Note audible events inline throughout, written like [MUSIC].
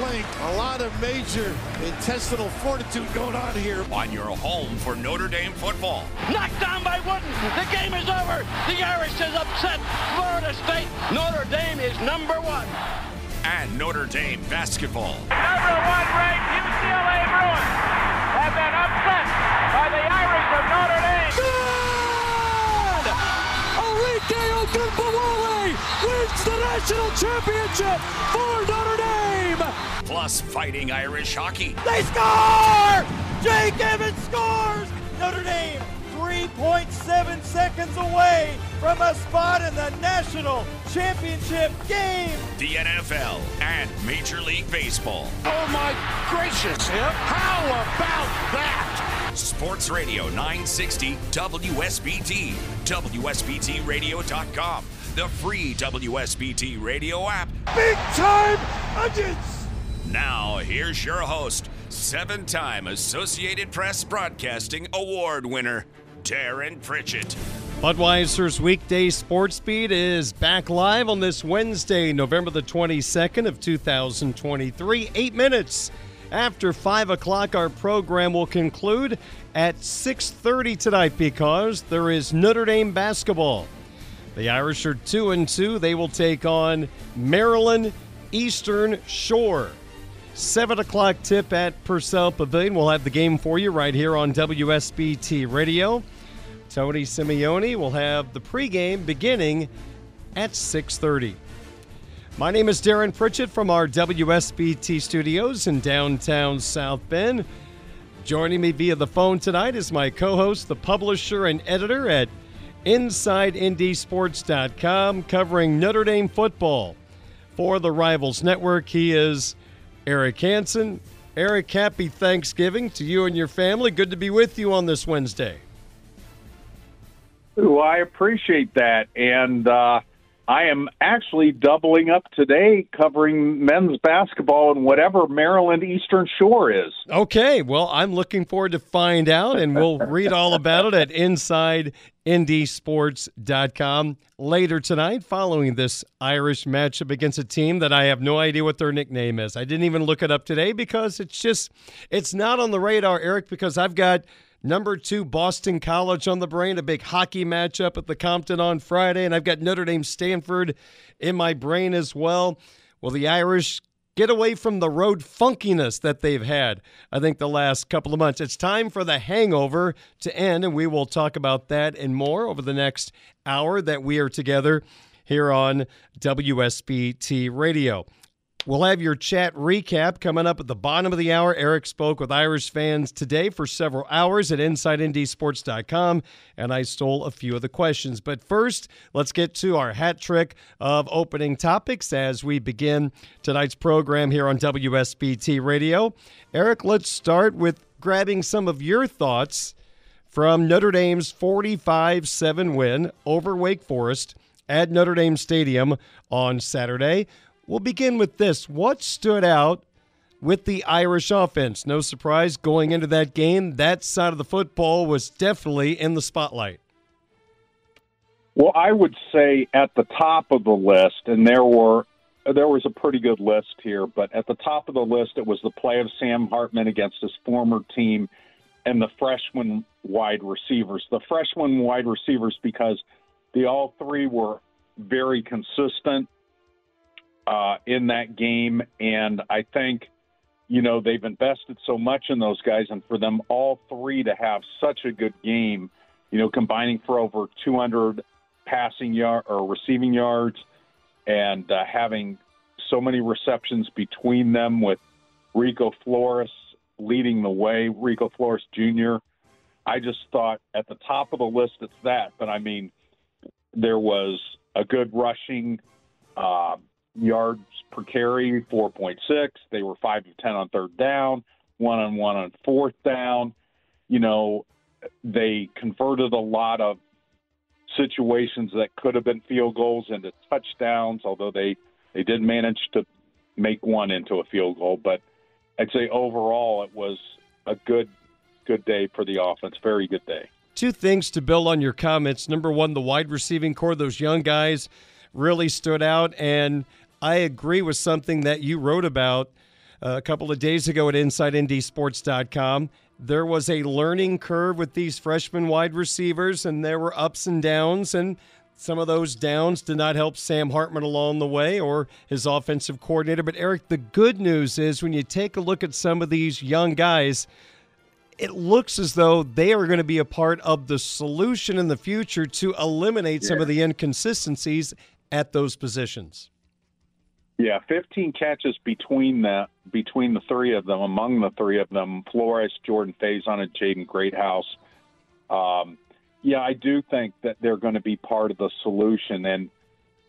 playing. A lot of major intestinal fortitude going on here. On your home for Notre Dame football. Knocked down by Wooden. The game is over. The Irish is upset Florida State. Notre Dame is number one. And Notre Dame basketball. Number one ranked UCLA Bruins have been upset by the Irish of Notre Dame. Good! Arike Ogunbowale wins the national championship for Notre Dame! Plus fighting Irish hockey. They score! Jake Evans scores! Notre Dame 3.7 seconds away from a spot in the national championship game. The NFL and Major League Baseball. Oh my gracious! How about that? Sports Radio 960 WSBT. WSBTRadio.com. The free WSBT radio app. Big time onions! Now, here's your host, seven time Associated Press Broadcasting Award winner, Darin Pritchett. Budweiser's weekday sports beat is back live on this Wednesday, November the 22nd of 2023. Eight minutes after five o'clock, our program will conclude at 6:30 tonight because there is Notre Dame basketball. The Irish are two and two. They will take on Maryland Eastern Shore. Seven o'clock tip at Purcell Pavilion. We'll have the game for you right here on WSBT Radio. Tony Simeone will have the pregame beginning at 6:30. My name is Darin Pritchett from our WSBT studios in downtown South Bend. Joining me via the phone tonight is my co-host, the publisher and editor at InsideNDSports.com, covering Notre Dame football for the Rivals Network. He is Eric Hansen. Eric, happy Thanksgiving to you and your family. Good to be with you on this Wednesday. Ooh, I appreciate that. And uh, I am actually doubling up today covering men's basketball and whatever Maryland Eastern Shore is. Okay, well, I'm looking forward to find out, and we'll [LAUGHS] read all about it at InsideNDSports.com later tonight following this Irish matchup against a team that I have no idea what their nickname is. I didn't even look it up today because it's just, it's not on the radar, Eric, because I've got – Number two, Boston College on the brain, a big hockey matchup at the Compton on Friday. And I've got Notre Dame Stanford in my brain as well. Will the Irish get away from the road funkiness that they've had, I think, the last couple of months? It's time for the hangover to end, and we will talk about that and more over the next hour that we are together here on WSBT Radio. We'll have your chat recap coming up at the bottom of the hour. Eric spoke with Irish fans today for several hours at InsideNDSports.com, and I stole a few of the questions. But first, let's get to our hat trick of opening topics as we begin tonight's program here on WSBT Radio. Eric, let's start with grabbing some of your thoughts from Notre Dame's 45 7 win over Wake Forest at Notre Dame Stadium on Saturday. We'll begin with this. What stood out with the Irish offense? No surprise going into that game, that side of the football was definitely in the spotlight. Well, I would say at the top of the list, and there were there was a pretty good list here, but at the top of the list, it was the play of Sam Hartman against his former team and the freshman wide receivers. The freshman wide receivers because the all three were very consistent uh, in that game. And I think, you know, they've invested so much in those guys, and for them all three to have such a good game, you know, combining for over 200 passing yard or receiving yards, and uh, having so many receptions between them with Rico Flores leading the way, Rico Flores Jr. I just thought at the top of the list it's that, but I mean, there was a good rushing. Uh, yards per carry, 4.6. They were 5 of 10 on third down, 1 on 1 on fourth down. You know, they converted a lot of situations that could have been field goals into touchdowns, although they, they did manage to make one into a field goal. But I'd say overall it was a good good day for the offense. Very good day. Two things to build on your comments. Number one, the wide receiving corps, those young guys really stood out. And I agree with something that you wrote about uh, a couple of days ago at InsideNDSports.com. There was a learning curve with these freshman wide receivers, and there were ups and downs, and some of those downs did not help Sam Hartman along the way or his offensive coordinator. But, Eric, the good news is when you take a look at some of these young guys, it looks as though they are going to be a part of the solution in the future to eliminate yeah. some of the inconsistencies at those positions. Yeah, 15 catches between the between the three of them, among the three of them, Flores, Jordan Faison, and Jaden Greathouse. Um, yeah, I do think that they're going to be part of the solution. And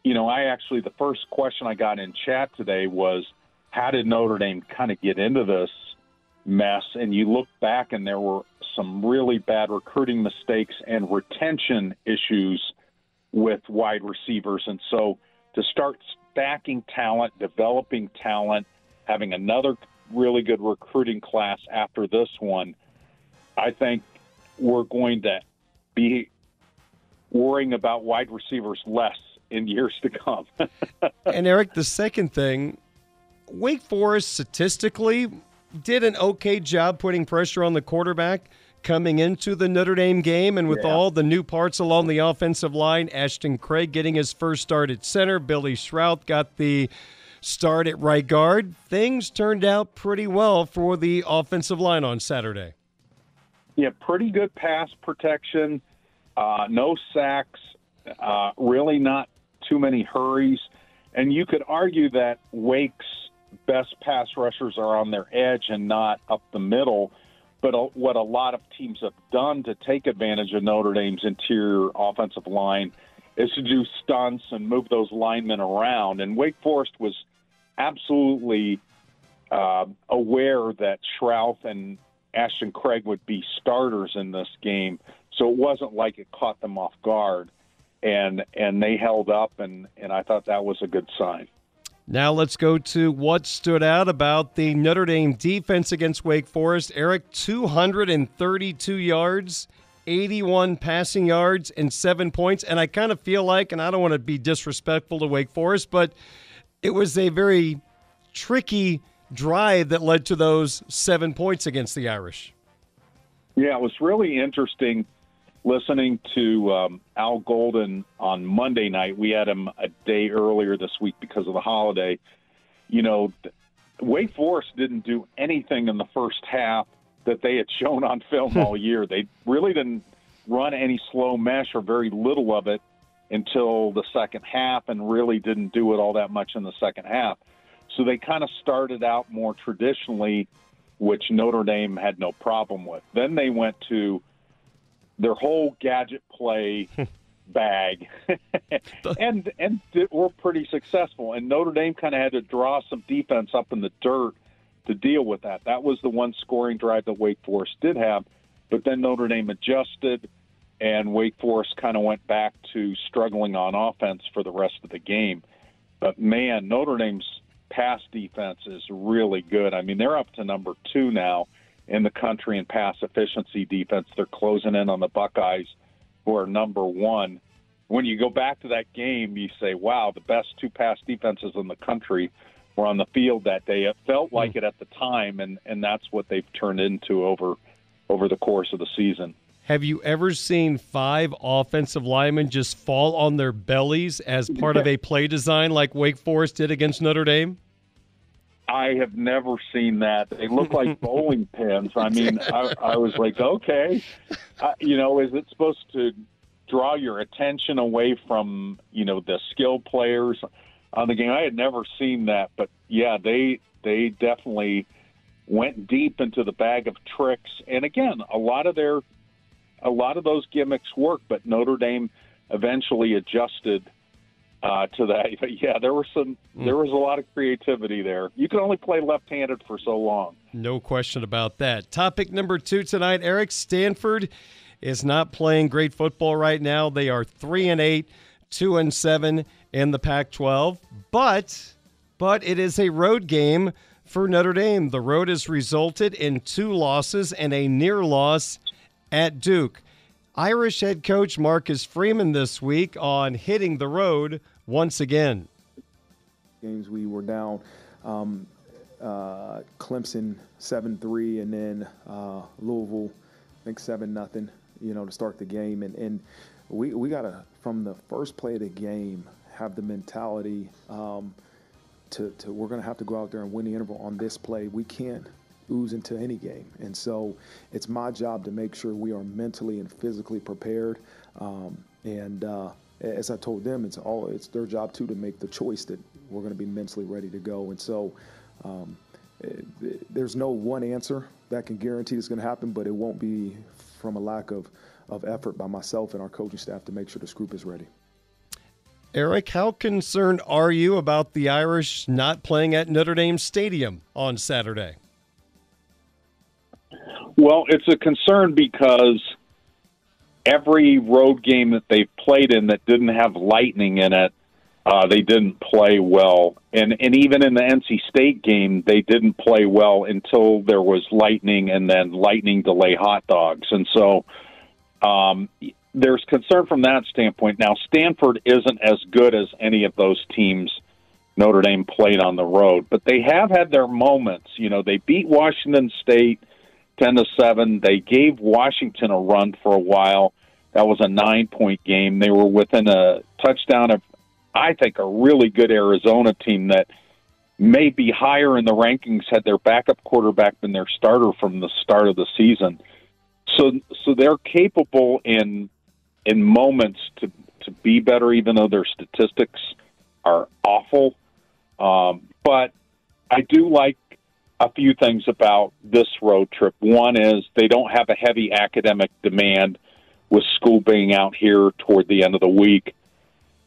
you know, I actually the first question I got in chat today was, how did Notre Dame kind of get into this mess? And you look back, and there were some really bad recruiting mistakes and retention issues with wide receivers, and so to start stacking talent, developing talent, having another really good recruiting class after this one, I think we're going to be worrying about wide receivers less in years to come. [LAUGHS] and Eric, the second thing, Wake Forest statistically did an okay job putting pressure on the quarterback coming into the Notre Dame game, and with yeah. all the new parts along the offensive line, Ashton Craig getting his first start at center, Billy Schrauth got the start at right guard. Things turned out pretty well for the offensive line on Saturday. Yeah, pretty good pass protection, uh, no sacks, uh, really not too many hurries. And you could argue that Wake's best pass rushers are on their edge and not up the middle. But what a lot of teams have done to take advantage of Notre Dame's interior offensive line is to do stunts and move those linemen around. And Wake Forest was absolutely uh, aware that Schrauth and Ashton Craig would be starters in this game, so it wasn't like it caught them off guard, and and they held up, and and I thought that was a good sign. Now let's go to what stood out about the Notre Dame defense against Wake Forest. Eric, 232 yards, 81 passing yards, and seven points. And I kind of feel like, and I don't want to be disrespectful to Wake Forest, but it was a very tricky drive that led to those seven points against the Irish. Yeah, it was really interesting listening to um, Al Golden on Monday night. We had him a day earlier this week because of the holiday. You know, Wake Forest didn't do anything in the first half that they had shown on film all year. They really didn't run any slow mesh or very little of it until the second half and really didn't do it all that much in the second half. So they kind of started out more traditionally, which Notre Dame had no problem with. Then they went to their whole gadget play [LAUGHS] bag, [LAUGHS] and and were pretty successful. And Notre Dame kind of had to draw some defense up in the dirt to deal with that. That was the one scoring drive that Wake Forest did have, but then Notre Dame adjusted, and Wake Forest kind of went back to struggling on offense for the rest of the game. But man, Notre Dame's pass defense is really good. I mean, they're up to number two now in the country in pass efficiency defense. They're closing in on the Buckeyes, who are number one. When you go back to that game, you say, wow, the best two pass defenses in the country were on the field that day. It felt like mm. it at the time, and, and that's what they've turned into over over the course of the season. Have you ever seen five offensive linemen just fall on their bellies as part of a play design like Wake Forest did against Notre Dame? I have never seen that. They look like [LAUGHS] bowling pins. I mean, I, I was like, okay, uh, you know, is it supposed to draw your attention away from you know the skill players on the game? I had never seen that, but yeah, they they definitely went deep into the bag of tricks. And again, a lot of their a lot of those gimmicks work, but Notre Dame eventually adjusted uh, to that. But [LAUGHS] yeah, there was some mm. there was a lot of creativity there. You can only play left-handed for so long. No question about that. Topic number two tonight, Eric Stanford is not playing great football right now. They are three and eight, two and seven in the Pac-12, but but it is a road game for Notre Dame. The road has resulted in two losses and a near loss at Duke. Irish head coach Marcus Freeman this week on hitting the road once again. Games we were down um, uh, Clemson seven three, and then uh, Louisville, I think seven nothing. You know, to start the game, and and we we gotta from the first play of the game have the mentality. Um, to, to we're going to have to go out there and win the interval on this play. We can't ooze into any game. And so it's my job to make sure we are mentally and physically prepared. Um, and uh, as I told them, it's all it's their job too to make the choice that we're going to be mentally ready to go. And so um, it, there's no one answer that can guarantee it's going to happen, but it won't be from a lack of, of effort by myself and our coaching staff to make sure this group is ready. Eric, how concerned are you about the Irish not playing at Notre Dame Stadium on Saturday? Well, it's a concern because every road game that they've played in that didn't have lightning in it, uh, they didn't play well. And and even in the NC State game, they didn't play well until there was lightning and then lightning delay hot dogs. And so um, there's concern from that standpoint. Now, Stanford isn't as good as any of those teams Notre Dame played on the road, but they have had their moments. You know, they beat Washington State ten to seven. They gave Washington a run for a while. That was a nine point game. They were within a touchdown of, I think, a really good Arizona team that may be higher in the rankings had their backup quarterback been their starter from the start of the season. So, so they're capable in in moments to to be better, even though their statistics are awful. Um, but I do like a few things about this road trip. One is they don't have a heavy academic demand with school being out here toward the end of the week.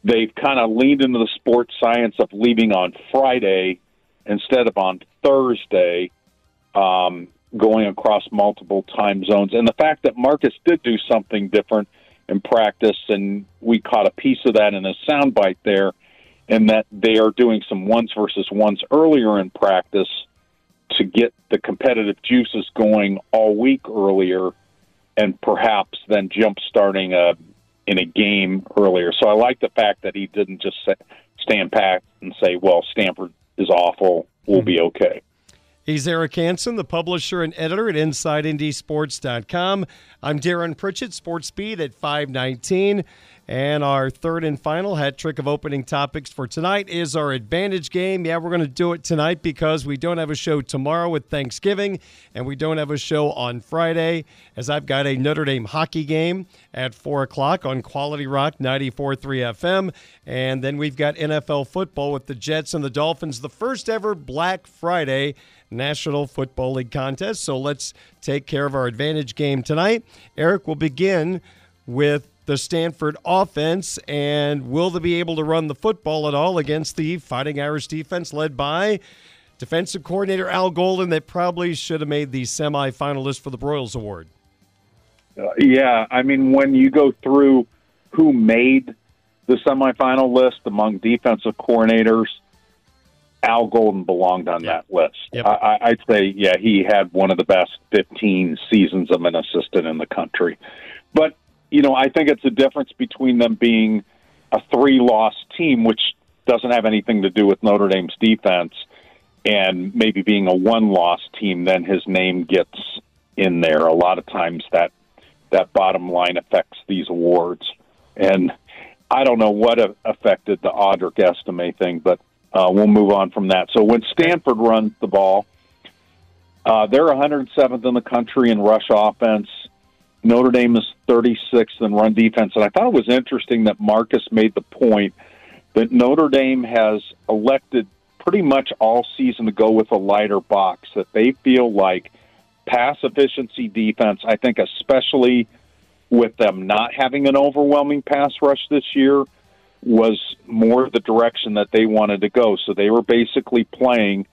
They've kind of leaned into the sports science of leaving on Friday instead of on Thursday, um, going across multiple time zones. And the fact that Marcus did do something different in practice, and we caught a piece of that in a soundbite there, and that they are doing some ones versus ones earlier in practice to get the competitive juices going all week earlier and perhaps then jump starting a, in a game earlier. So I like the fact that he didn't just say, stand back and say, well, Stanford is awful. We'll hmm. be okay. He's Eric Hansen, the publisher and editor at InsideNDSports.com. I'm Darin Pritchett, Sports Speed at 519. And our third and final hat trick of opening topics for tonight is our advantage game. Yeah, we're going to do it tonight because we don't have a show tomorrow with Thanksgiving, and we don't have a show on Friday, as I've got a Notre Dame hockey game at 4 o'clock on Quality Rock 94.3 FM. And then we've got NFL football with the Jets and the Dolphins, the first ever Black Friday National Football League contest. So let's take care of our advantage game tonight. Eric will begin with the Stanford offense, and will they be able to run the football at all against the Fighting Irish defense led by defensive coordinator Al Golden that probably should have made the semifinalist for the Broyles Award? Uh, yeah, I mean, when you go through who made the semifinal list among defensive coordinators, Al Golden belonged on yep. that list. Yep. I, I'd say, yeah, he had one of the best 15 seasons of an assistant in the country. But you know, I think it's a difference between them being a three loss team, which doesn't have anything to do with Notre Dame's defense, and maybe being a one loss team, then his name gets in there. A lot of times that that bottom line affects these awards. And I don't know what affected the Audric Estime thing, but uh, we'll move on from that. So when Stanford runs the ball, uh, they're 107th in the country in rush offense. Notre Dame is 36th in run defense. And I thought it was interesting that Marcus made the point that Notre Dame has elected pretty much all season to go with a lighter box, that they feel like pass efficiency defense, I think, especially with them not having an overwhelming pass rush this year, was more the direction that they wanted to go. So they were basically playing,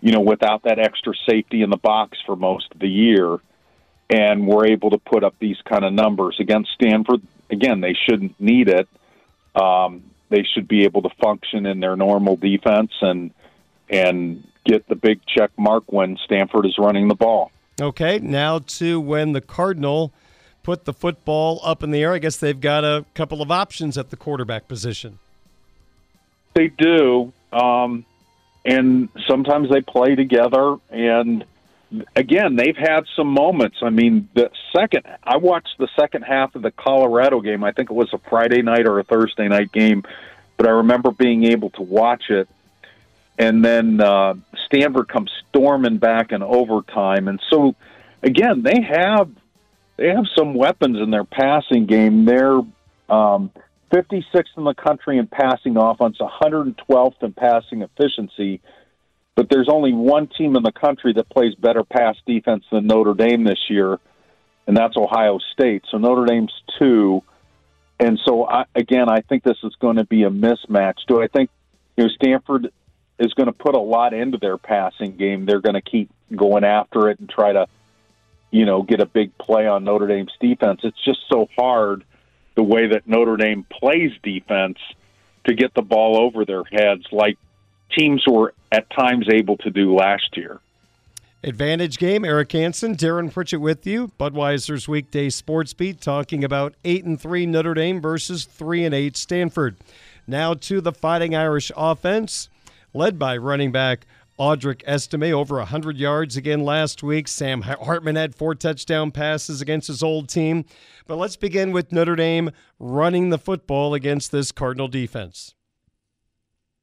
you know, without that extra safety in the box for most of the year and we're able to put up these kind of numbers against Stanford. Again, they shouldn't need it. Um, they should be able to function in their normal defense and and get the big check mark when Stanford is running the ball. Okay, now to when the Cardinal put the football up in the air. I guess they've got a couple of options at the quarterback position. They do. Um, and sometimes they play together. And again, they've had some moments. I mean, the second I watched the second half of the Colorado game. I think it was a Friday night or a Thursday night game, but I remember being able to watch it. And then uh, Stanford comes storming back in overtime, and so again, they have they have some weapons in their passing game. They're um, 56th in the country in passing offense, 112th in passing efficiency. But there's only one team in the country that plays better pass defense than Notre Dame this year, and that's Ohio State. So Notre Dame's two. And so, I, again, I think this is going to be a mismatch. Do I think you know Stanford is going to put a lot into their passing game? They're going to keep going after it and try to, you know, get a big play on Notre Dame's defense. It's just so hard the way that Notre Dame plays defense to get the ball over their heads, like teams were at times able to do last year. Advantage game, Eric Hansen, Darin Pritchett with you. Budweiser's weekday sports beat talking about 8 and 3 Notre Dame versus 3 and 8 Stanford. Now to the Fighting Irish offense, led by running back Audric Estime over 100 yards again last week. Sam Hartman had four touchdown passes against his old team. But let's begin with Notre Dame running the football against this Cardinal defense.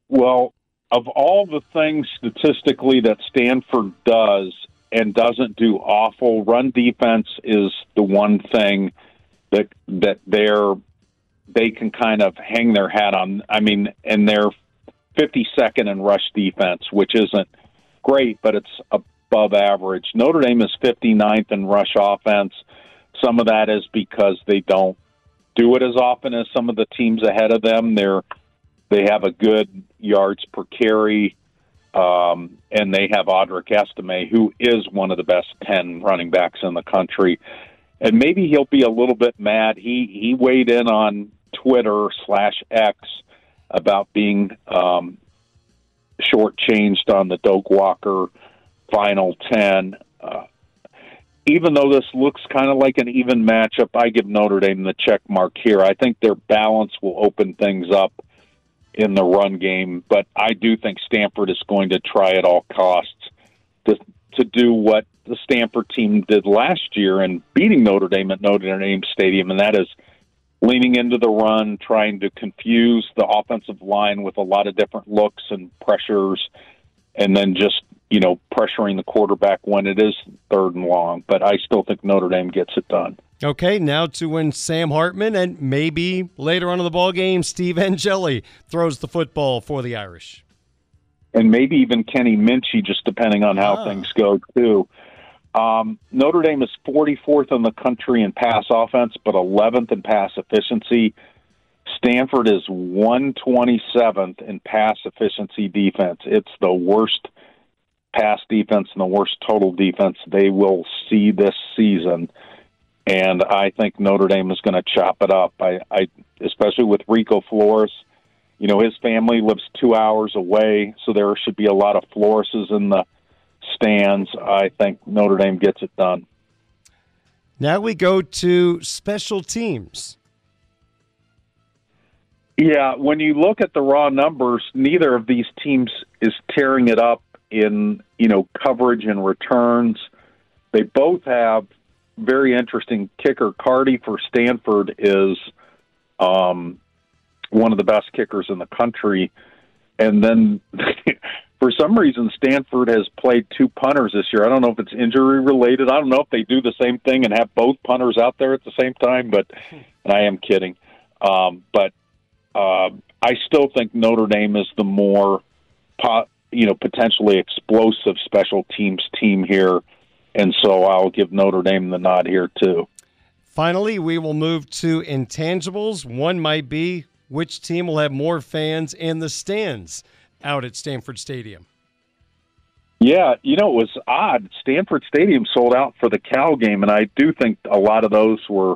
Well, of all the things statistically that Stanford does and doesn't do awful, run defense is the one thing that that they're they can kind of hang their hat on. I mean, and they're 52nd in rush defense, which isn't great, but it's above average. Notre Dame is 59th in rush offense. Some of that is because they don't do it as often as some of the teams ahead of them. They're they have a good yards per carry, um, and they have Audric Estime, who is one of the best ten running backs in the country. And maybe he'll be a little bit mad. He he weighed in on Twitter slash X about being um, shortchanged on the Doak Walker final 10. Uh, even though this looks kind of like an even matchup, I give Notre Dame the check mark here. I think their balance will open things up in the run game, but I do think Stanford is going to try at all costs to to do what the Stanford team did last year and beating Notre Dame at Notre Dame Stadium, and that is leaning into the run, trying to confuse the offensive line with a lot of different looks and pressures, and then just you know pressuring the quarterback when it is third and long. But I still think Notre Dame gets it done. Okay, now to when Sam Hartman and maybe later on in the ball game, Steve Angeli throws the football for the Irish, and maybe even Kenny Minchey, just depending on how ah. things go too. Um, Notre Dame is 44th in the country in pass offense, but 11th in pass efficiency. Stanford is 127th in pass efficiency defense. It's the worst pass defense and the worst total defense they will see this season. And I think Notre Dame is going to chop it up. I, I, especially with Rico Flores. You know, his family lives two hours away, so there should be a lot of Floreses in the stands, I think Notre Dame gets it done. Now we go to special teams. Yeah, when you look at the raw numbers, neither of these teams is tearing it up in, you know, coverage and returns. They both have very interesting kicker. Karty for Stanford is um, one of the best kickers in the country. And then [LAUGHS] for some reason Stanford has played two punters this year. I don't know if it's injury related. I don't know if they do the same thing and have both punters out there at the same time, but and I am kidding. Um, but uh, I still think Notre Dame is the more you know potentially explosive special teams team here, and so I'll give Notre Dame the nod here too. Finally, we will move to intangibles. One might be which team will have more fans in the stands out at Stanford Stadium. Yeah, you know, it was odd. Stanford Stadium sold out for the Cal game, and I do think a lot of those were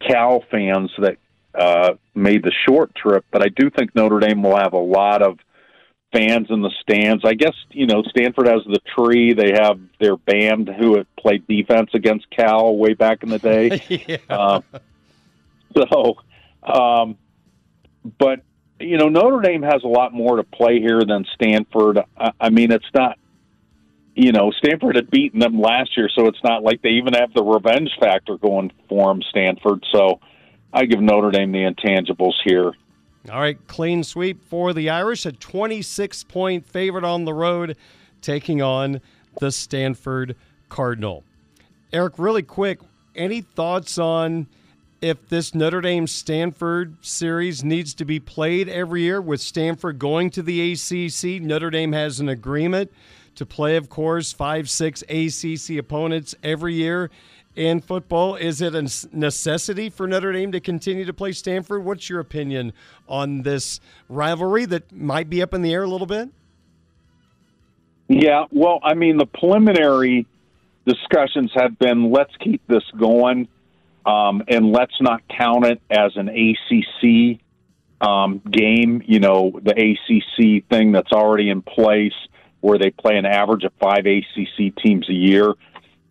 Cal fans that uh, made the short trip. But I do think Notre Dame will have a lot of fans in the stands. I guess you know Stanford has the tree. They have their band who had played defense against Cal way back in the day. [LAUGHS] yeah. uh, so, um, but you know, Notre Dame has a lot more to play here than Stanford. I, I mean, it's not, you know, Stanford had beaten them last year, so it's not like they even have the revenge factor going for them, Stanford. So I give Notre Dame the intangibles here. All right, clean sweep for the Irish, a 26 point favorite on the road, taking on the Stanford Cardinal. Eric, really quick, any thoughts on if this Notre Dame Stanford series needs to be played every year with Stanford going to the ACC? Notre Dame has an agreement to play, of course, five, six ACC opponents every year in football. Is it a necessity for Notre Dame to continue to play Stanford? What's your opinion on this rivalry that might be up in the air a little bit? Yeah, well, I mean, the preliminary discussions have been let's keep this going um, and let's not count it as an ACC um, game, you know, the ACC thing that's already in place where they play an average of five ACC teams a year.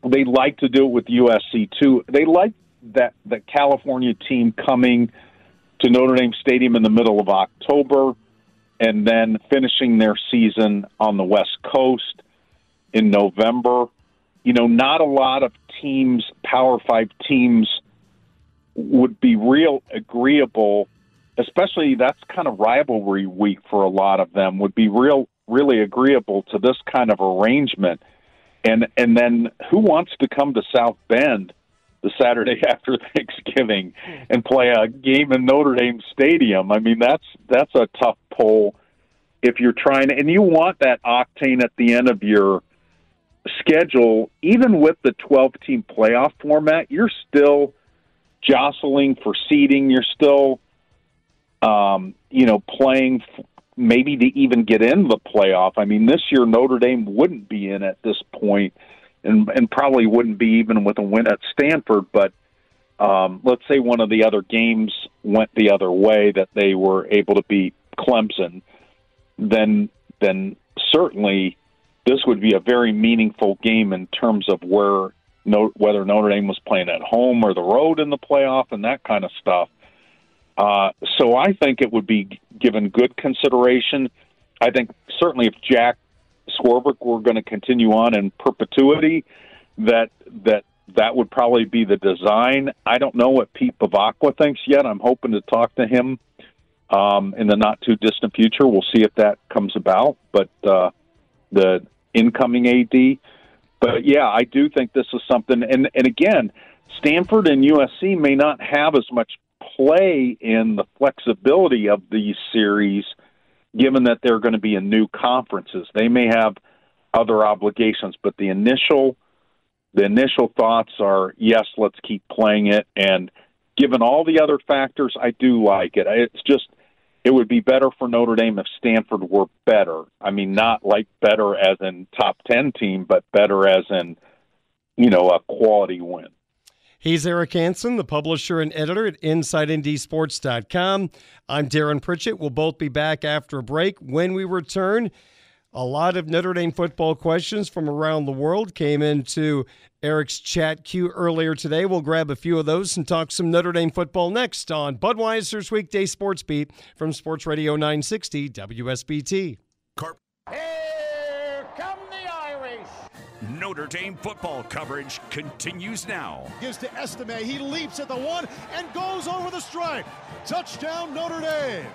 They like to do it with USC too. They like that the California team coming to Notre Dame Stadium in the middle of October and then finishing their season on the West Coast in November. You know, not a lot of teams, Power Five teams, would be real agreeable, especially that's kind of rivalry week for a lot of them, would be real really agreeable to this kind of arrangement. And and then who wants to come to South Bend the Saturday [LAUGHS] after Thanksgiving and play a game in Notre Dame Stadium? I mean that's that's a tough pull if you're trying and you want that octane at the end of your schedule even with the 12 team playoff format you're still jostling for seeding. You're still, um, you know, playing f- maybe to even get in the playoff. I mean, this year Notre Dame wouldn't be in at this point, and and probably wouldn't be even with a win at Stanford. But um, let's say one of the other games went the other way, that they were able to beat Clemson, then then certainly this would be a very meaningful game in terms of where whether Notre Dame was playing at home or the road in the playoff and that kind of stuff. Uh, so I think it would be given good consideration. I think certainly if Jack Swarbrick were going to continue on in perpetuity, that that that would probably be the design. I don't know what Pete Bevacqua thinks yet. I'm hoping to talk to him um, in the not too distant future. We'll see if that comes about. But uh, the incoming AD but yeah, I do think this is something. And and again, Stanford and USC may not have as much play in the flexibility of these series, given that they're going to be in new conferences. They may have other obligations, but the initial the initial thoughts are yes, let's keep playing it. And given all the other factors, I do like it. It's just it would be better for Notre Dame if Stanford were better. I mean, not like better as in top 10 team, but better as in, you know, a quality win. He's Eric Hansen, the publisher and editor at InsideNDSports.com. I'm Darin Pritchett. We'll both be back after a break. When we return, a lot of Notre Dame football questions from around the world came into Eric's chat queue earlier today. We'll grab a few of those and talk some Notre Dame football next on Budweiser's Weekday Sports Beat from Sports Radio 960 WSBT. Carp. Here come the Irish. Notre Dame football coverage continues now. Gives to Estime. He leaps at the one and goes over the stripe. Touchdown, Notre Dame.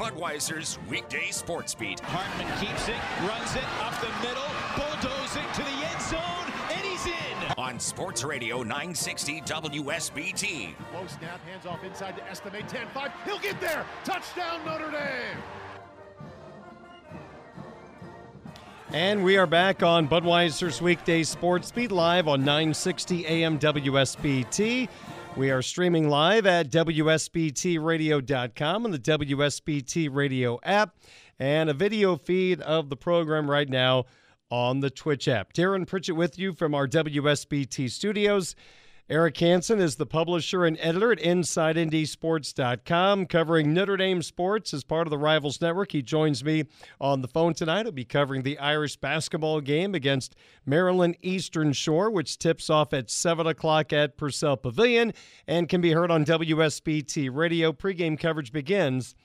Budweiser's weekday sports beat. Hartman keeps it, runs it up the middle, bulldozing to the end zone, and he's in. On Sports Radio 960 WSBT. Low snap, hands off inside to Estime 10 5. He'll get there. Touchdown, Notre Dame. And we are back on Budweiser's Weekday Sports Beat live on 960 AM WSBT. We are streaming live at WSBTradio.com and the WSBT Radio app, and a video feed of the program right now on the Twitch app. Darin Pritchett with you from our WSBT studios. Eric Hansen is the publisher and editor at InsideNDSports.com, covering Notre Dame sports as part of the Rivals Network. He joins me on the phone tonight. He'll be covering the Irish basketball game against Maryland Eastern Shore, which tips off at 7 o'clock at Purcell Pavilion and can be heard on WSBT Radio. Pregame coverage begins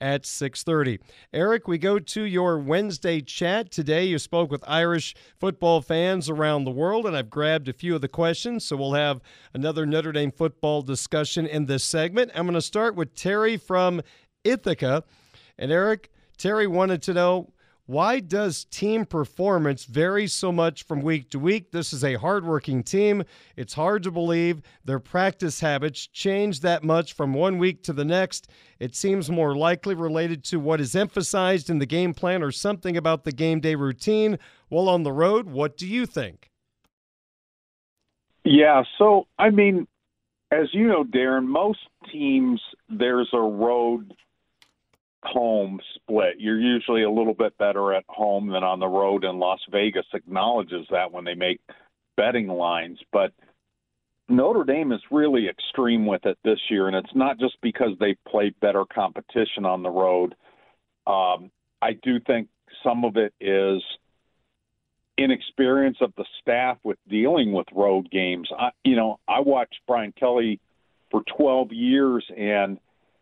at 6:30. Eric, we go to your Wednesday chat today. You spoke with Irish football fans around the world and I've grabbed a few of the questions, so we'll have another Notre Dame football discussion in this segment. I'm going to start with Terry from Ithaca. And Eric, Terry wanted to know why does team performance vary so much from week to week? This is a hardworking team. It's hard to believe their practice habits change that much from one week to the next. It seems more likely related to what is emphasized in the game plan or something about the game day routine. While on the road, what do you think? Yeah, so I mean, as you know, Darin, most teams there's a road home split. You're usually a little bit better at home than on the road, and Las Vegas acknowledges that when they make betting lines. But Notre Dame is really extreme with it this year, and it's not just because they play better competition on the road. Um, I do think some of it is inexperience of the staff with dealing with road games. I, you know, I watched Brian Kelly for 12 years, and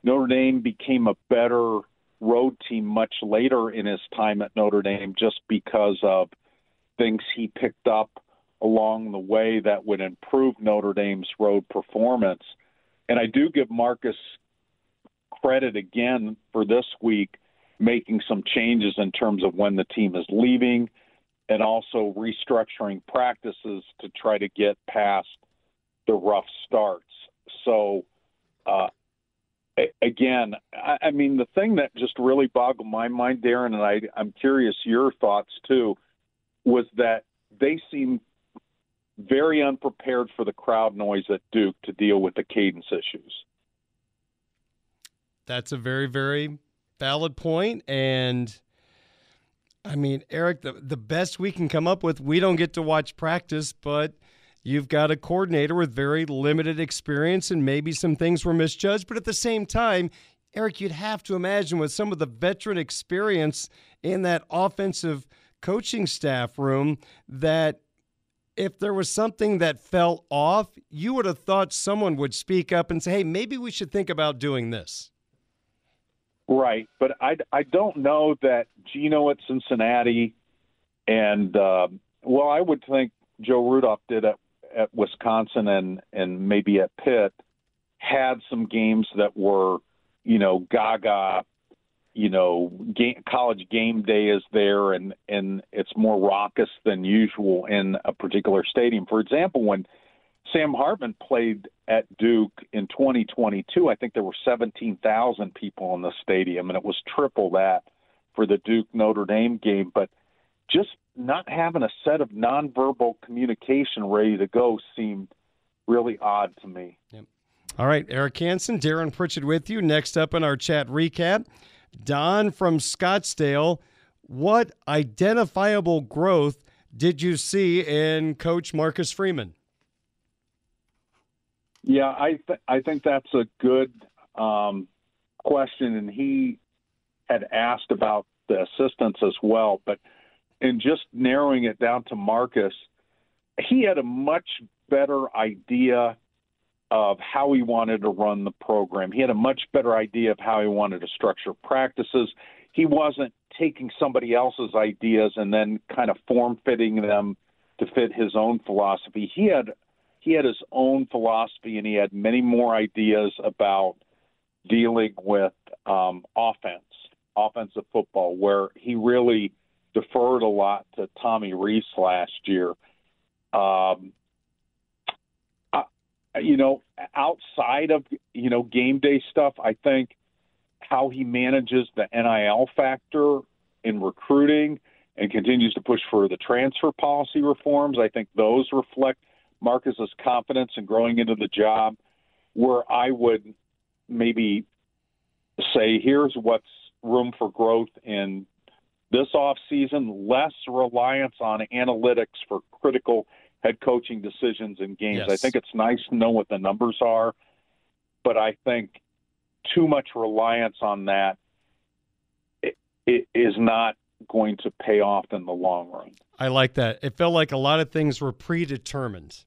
Notre Dame became a better road team much later in his time at Notre Dame just because of things he picked up along the way that would improve Notre Dame's road performance. And I do give Marcus credit again for this week making some changes in terms of when the team is leaving and also restructuring practices to try to get past the rough starts. So, uh, again, I, I mean, the thing that just really boggled my mind, Darin, and I, I'm curious your thoughts too, was that they seemed very unprepared for the crowd noise at Duke to deal with the cadence issues. That's a very, very valid point, and I mean, Eric, the the best we can come up with, we don't get to watch practice, but You've got a coordinator with very limited experience, and maybe some things were misjudged. But at the same time, Eric, you'd have to imagine with some of the veteran experience in that offensive coaching staff room that if there was something that fell off, you would have thought someone would speak up and say, hey, maybe we should think about doing this. Right. But I, I don't know that Gino at Cincinnati and, uh, well, I would think Joe Rudolph did at at Wisconsin and and maybe at Pitt had some games that were, you know, gaga, you know, game, college game day is there and and it's more raucous than usual in a particular stadium. For example, when Sam Hartman played at Duke in 2022, I think there were 17,000 people in the stadium and it was triple that for the Duke Notre Dame game, but just not having a set of nonverbal communication ready to go seemed really odd to me. Yep. All right, Eric Hansen, Darin Pritchett with you. Next up in our chat recap, Don from Scottsdale. What identifiable growth did you see in Coach Marcus Freeman? Yeah, I th- I think that's a good um, question, and he had asked about the assistants as well, but and just narrowing it down to Marcus, he had a much better idea of how he wanted to run the program. He had a much better idea of how he wanted to structure practices. He wasn't taking somebody else's ideas and then kind of form fitting them to fit his own philosophy. He had he had his own philosophy and he had many more ideas about dealing with um, offense, offensive football, where he really deferred a lot to Tommy Rees last year. Um, I, you know, outside of you know game day stuff, I think how he manages the NIL factor in recruiting and continues to push for the transfer policy reforms. I think those reflect Marcus's confidence in growing into the job. Where I would maybe say, here's what's room for growth in this offseason, less reliance on analytics for critical head coaching decisions in games. Yes. I think it's nice to know what the numbers are, but I think too much reliance on that it, it is not going to pay off in the long run. I like that. It felt like a lot of things were predetermined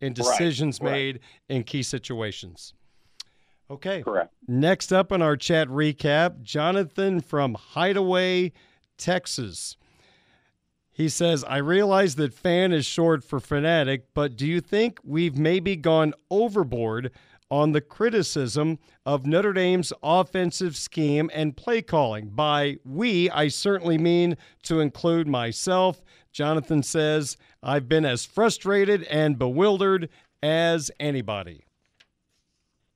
in decisions right, made right. in key situations. Okay. Correct. Next up in our chat recap, Jonathan from Hideaway, Texas. He says, I realize that fan is short for fanatic, but do you think we've maybe gone overboard on the criticism of Notre Dame's offensive scheme and play calling? By we, I certainly mean to include myself. Jonathan says, I've been as frustrated and bewildered as anybody.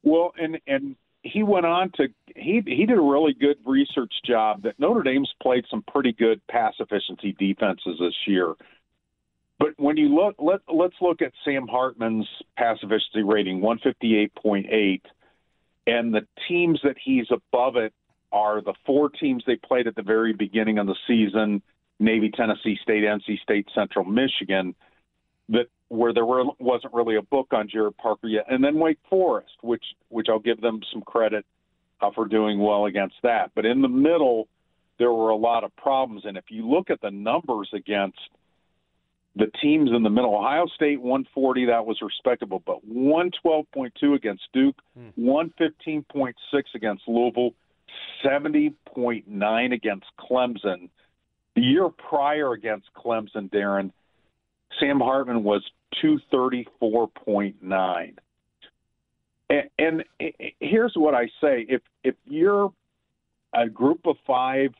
Well, and and he went on to he he did a really good research job that Notre Dame's played some pretty good pass efficiency defenses this year. But when you look let let's look at Sam Hartman's pass efficiency rating, 158.8, and the teams that he's above it are the four teams they played at the very beginning of the season, Navy, Tennessee State, NC State, Central Michigan, that where there were, wasn't really a book on Gerad Parker yet, and then Wake Forest, which which I'll give them some credit uh, for doing well against that. But in the middle, there were a lot of problems, and if you look at the numbers against the teams in the middle, Ohio State 140, that was respectable, but 112.2 against Duke, hmm. 115.6 against Louisville, 70.9 against Clemson. The year prior against Clemson, Darin, Sam Hartman was 234.9. And, and here's what I say: if if you're a group of five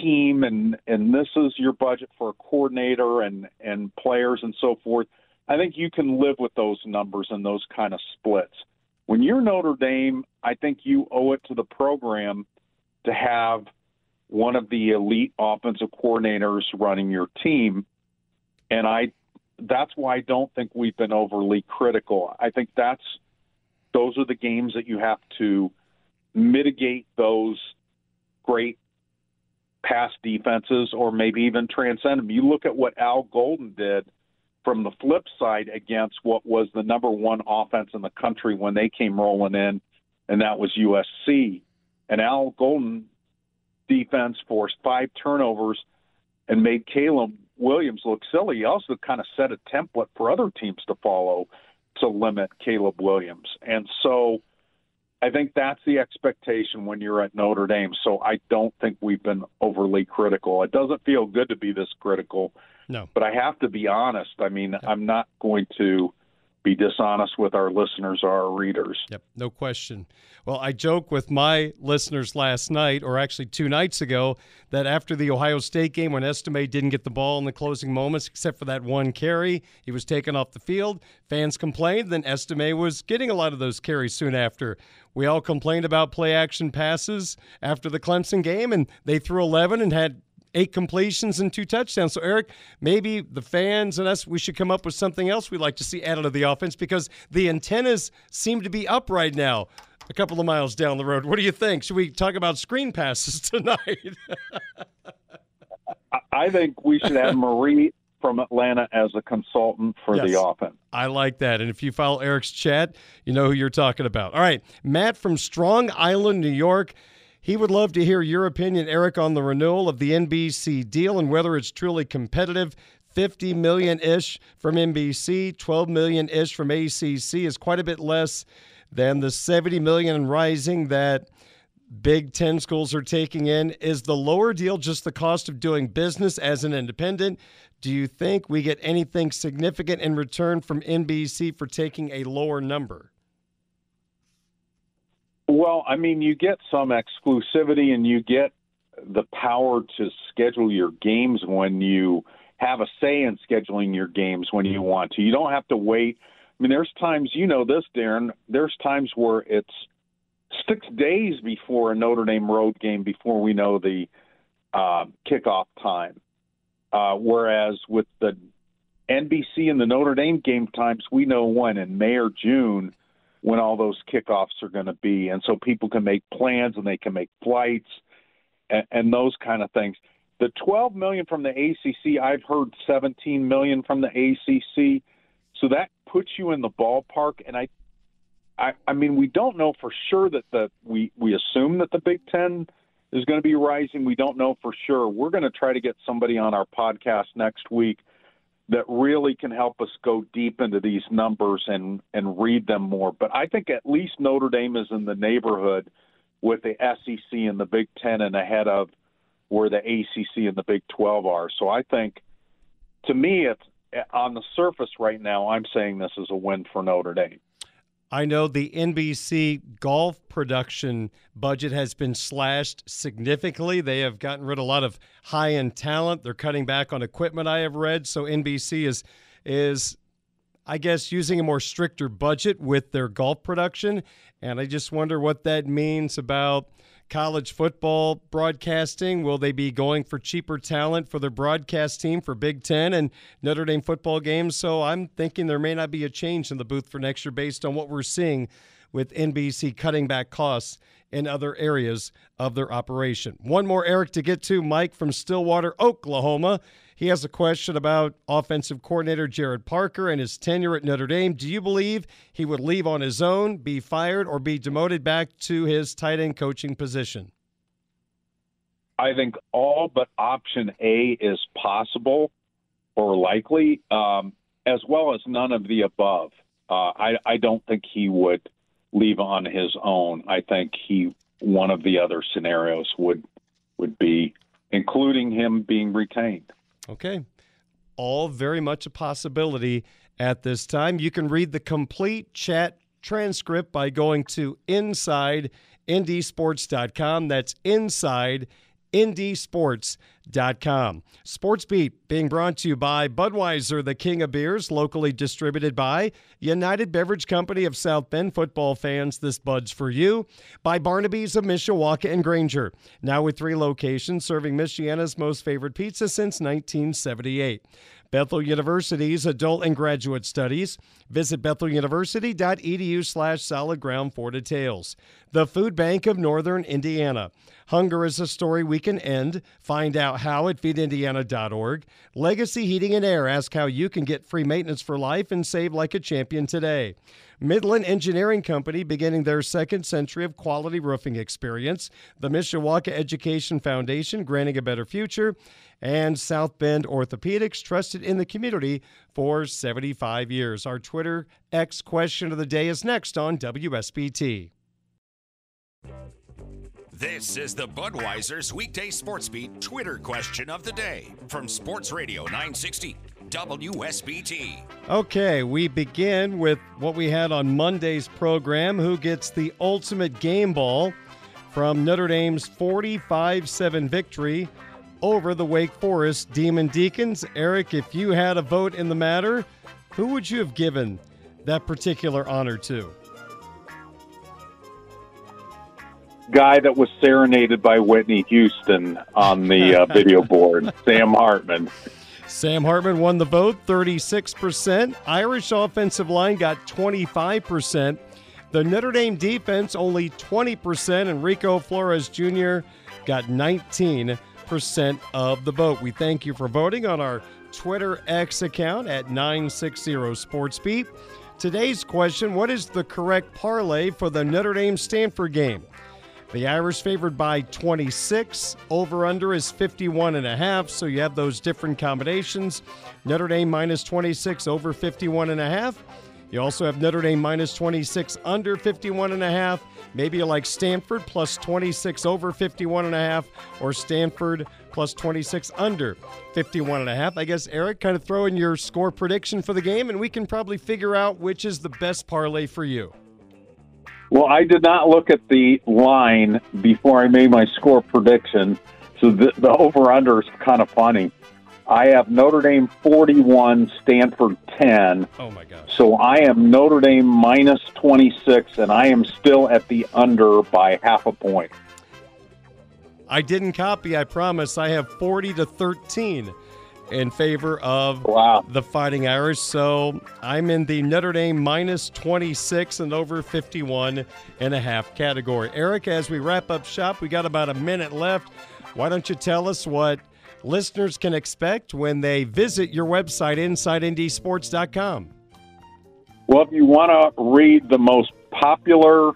team and and this is your budget for a coordinator and and players and so forth, I think you can live with those numbers and those kind of splits. When you're Notre Dame, I think you owe it to the program to have one of the elite offensive coordinators running your team and I that's why I don't think we've been overly critical. I think that's those are the games that you have to mitigate those great past defenses or maybe even transcend them. You look at what Al Golden did from the flip side against what was the number one offense in the country when they came rolling in, and that was USC. And Al Golden defense forced five turnovers and made Caleb Williams look silly. He also kind of set a template for other teams to follow to limit Caleb Williams. And so I think that's the expectation when you're at Notre Dame. So I don't think we've been overly critical. It doesn't feel good to be this critical. No. But I have to be honest. I mean, I'm not going to be dishonest with our listeners or our readers. Yep, no question. Well, I joke with my listeners last night, or actually two nights ago, that after the Ohio State game, when Estime didn't get the ball in the closing moments, except for that one carry, he was taken off the field. Fans complained, then Estime was getting a lot of those carries soon after. We all complained about play action passes after the Clemson game, and they threw 11 and had eight completions and two touchdowns. So, Eric, maybe the fans and us, we should come up with something else we'd like to see added to the offense because the antennas seem to be up right now a couple of miles down the road. What do you think? Should we talk about screen passes [LAUGHS] tonight? I think we should have Marie from Atlanta as a consultant for yes, the offense. I like that. And if you follow Eric's chat, you know who you're talking about. All right. Matt from Strong Island, New York. He would love to hear your opinion, Eric, on the renewal of the NBC deal and whether it's truly competitive. 50 million ish from NBC, 12 million ish from ACC is quite a bit less than the 70 million and rising that Big Ten schools are taking in. Is the lower deal just the cost of doing business as an independent? Do you think we get anything significant in return from NBC for taking a lower number? Well, I mean, you get some exclusivity and you get the power to schedule your games when you have a say in scheduling your games when you want to. You don't have to wait. I mean, there's times, you know this, Darin, there's times where it's six days before a Notre Dame road game before we know the uh, kickoff time. Uh, whereas with the NBC and the Notre Dame game times, we know when in May or June – when all those kickoffs are going to be, and so people can make plans and they can make flights and, and those kind of things. The 12 million from the ACC, I've heard 17 million from the ACC, so that puts you in the ballpark. And I, I, I mean, we don't know for sure that the we we assume that the Big Ten is going to be rising. We don't know for sure. We're going to try to get somebody on our podcast next week that really can help us go deep into these numbers and and read them more. But I think at least Notre Dame is in the neighborhood with the SEC and the Big Ten and ahead of where the ACC and the Big Twelve are. So I think, to me, it's on the surface right now. I'm saying this is a win for Notre Dame. I know the NBC golf production budget has been slashed significantly. They have gotten rid of a lot of high end talent. They're cutting back on equipment, I have read. So NBC is is I guess using a more stricter budget with their golf production. And I just wonder what that means about college football broadcasting? Will they be going for cheaper talent for their broadcast team for Big Ten and Notre Dame football games? So I'm thinking there may not be a change in the booth for next year based on what we're seeing with NBC cutting back costs in other areas of their operation. One more, Eric, to get to. Mike from Stillwater, Oklahoma. He has a question about offensive coordinator Gerad Parker and his tenure at Notre Dame. Do you believe he would leave on his own, be fired, or be demoted back to his tight end coaching position? I think all but option A is possible or likely, um, as well as none of the above. Uh, I, I don't think he would leave on his own. I think he one of the other scenarios would would be including him being retained. Okay. All very much a possibility at this time. You can read the complete chat transcript by going to InsideNDSports.com. That's inside indysports.com. Sports Beat being brought to you by Budweiser, the king of beers, locally distributed by United Beverage Company of South Bend. Football fans, this Bud's for you. By Barnaby's of Mishawaka and Granger, now with three locations serving Michiana's most favorite pizza since 1978. Bethel University's Adult and Graduate Studies. Visit betheluniversity.edu slash solid ground for details. The Food Bank of Northern Indiana. Hunger is a story we can end. Find out how at feedindiana.org. Legacy Heating and Air. Ask how you can get free maintenance for life and save like a champion today. Midland Engineering Company beginning their second century of quality roofing experience. The Mishawaka Education Foundation granting a better future. And South Bend Orthopedics trusted in the community for 75 years. Our Twitter X question of the day is next on WSBT. This is the Budweiser's weekday sports beat Twitter question of the day from Sports Radio 960 WSBT. Okay, we begin with what we had on Monday's program who gets the ultimate game ball from Notre Dame's 45 7 victory over the Wake Forest Demon Deacons. Eric, if you had a vote in the matter, who would you have given that particular honor to? guy that was serenaded by Whitney Houston on the uh, [LAUGHS] video board, Sam Hartman. Sam Hartman won the vote, 36%. Irish offensive line got 25%. The Notre Dame defense only 20%, and Rico Flores Jr. got 19% of the vote. We thank you for voting on our Twitter X account at 960 SportsBeat. Today's question What is the correct parlay for the Notre Dame Stanford game? The Irish favored by 26. Over under is 51 and a half. So you have those different combinations. Notre Dame minus 26 over 51 and a half. You also have Notre Dame minus 26 under 51 and a half. Maybe you like Stanford plus 26 over 51 and a half or Stanford plus 26 under 51 and a half. I guess Eric kind of throw in your score prediction for the game and we can probably figure out which is the best parlay for you. Well, I did not look at the line before I made my score prediction, so the, the over under is kind of funny. I have Notre Dame 41, Stanford 10. Oh, my gosh. So I am Notre Dame minus 26, and I am still at the under by half a point. I didn't copy, I promise. I have 40 to 13 in favor of wow. the Fighting Irish. So I'm in the Notre Dame minus 26 and over 51 and a half category. Eric, as we wrap up shop, we got about a minute left. Why don't you tell us what listeners can expect when they visit your website, InsideNDSports.com? Well, if you want to read the most popular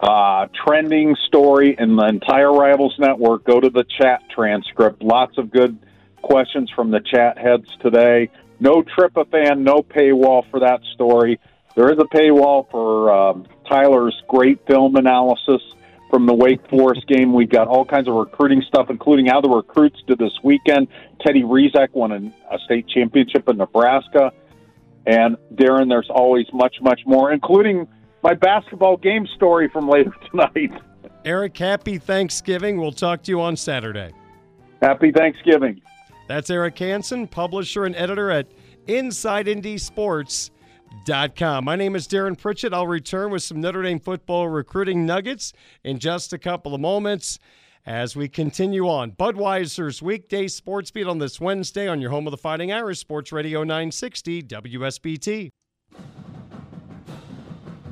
uh, trending story in the entire Rivals Network, go to the chat transcript. Lots of good questions from the chat heads today. No Tryptophan, no paywall for that story. There is a paywall for um, Tyler's great film analysis from the Wake Forest game. We've got all kinds of recruiting stuff, including how the recruits did this weekend. Teddy Rezac won a state championship in Nebraska. And Darin, there's always much, much more, including my basketball game story from later [LAUGHS] tonight. Eric, happy Thanksgiving. We'll talk to you on Saturday. Happy Thanksgiving. That's Eric Hansen, publisher and editor at InsideNDSports.com. My name is Darin Pritchett. I'll return with some Notre Dame football recruiting nuggets in just a couple of moments as we continue on. Budweiser's weekday sports beat on this Wednesday on your home of the Fighting Irish Sports Radio 960 WSBT.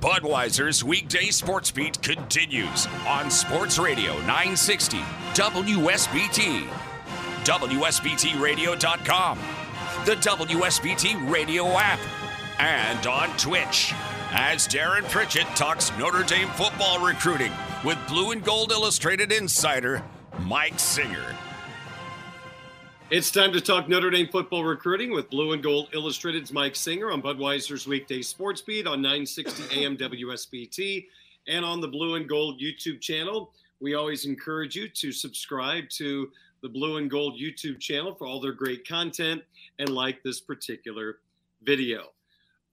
Budweiser's weekday sports beat continues on Sports Radio 960 WSBT, WSBTRadio.com, the WSBT Radio app, and on Twitch. As Darin Pritchett talks Notre Dame football recruiting with Blue and Gold Illustrated insider Mike Singer. It's time to talk Notre Dame football recruiting with Blue and Gold Illustrated's Mike Singer on Budweiser's weekday sports beat on 960 AM [LAUGHS] WSBT and on the Blue and Gold YouTube channel. We always encourage you to subscribe to the Blue and Gold YouTube channel for all their great content and like this particular video.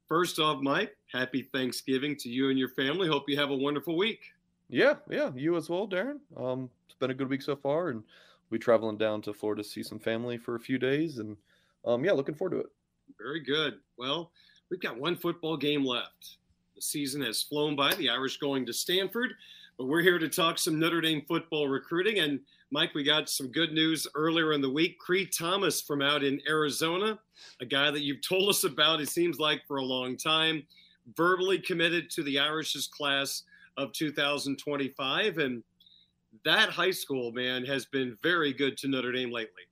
First off, Mike, happy Thanksgiving to you and your family. Hope you have a wonderful week. Yeah, yeah, you as well, Darin. Um, it's been a good week so far, and we traveling down to Florida to see some family for a few days, and um, yeah, looking forward to it. Very good. Well, we've got one football game left. The season has flown by. The Irish going to Stanford, but we're here to talk some Notre Dame football recruiting. And Mike, we got some good news earlier in the week. Cree Thomas from out in Arizona, a guy that you've told us about. It seems like for a long time, verbally committed to the Irish's class of 2025, and that high school man has been very good to Notre Dame lately.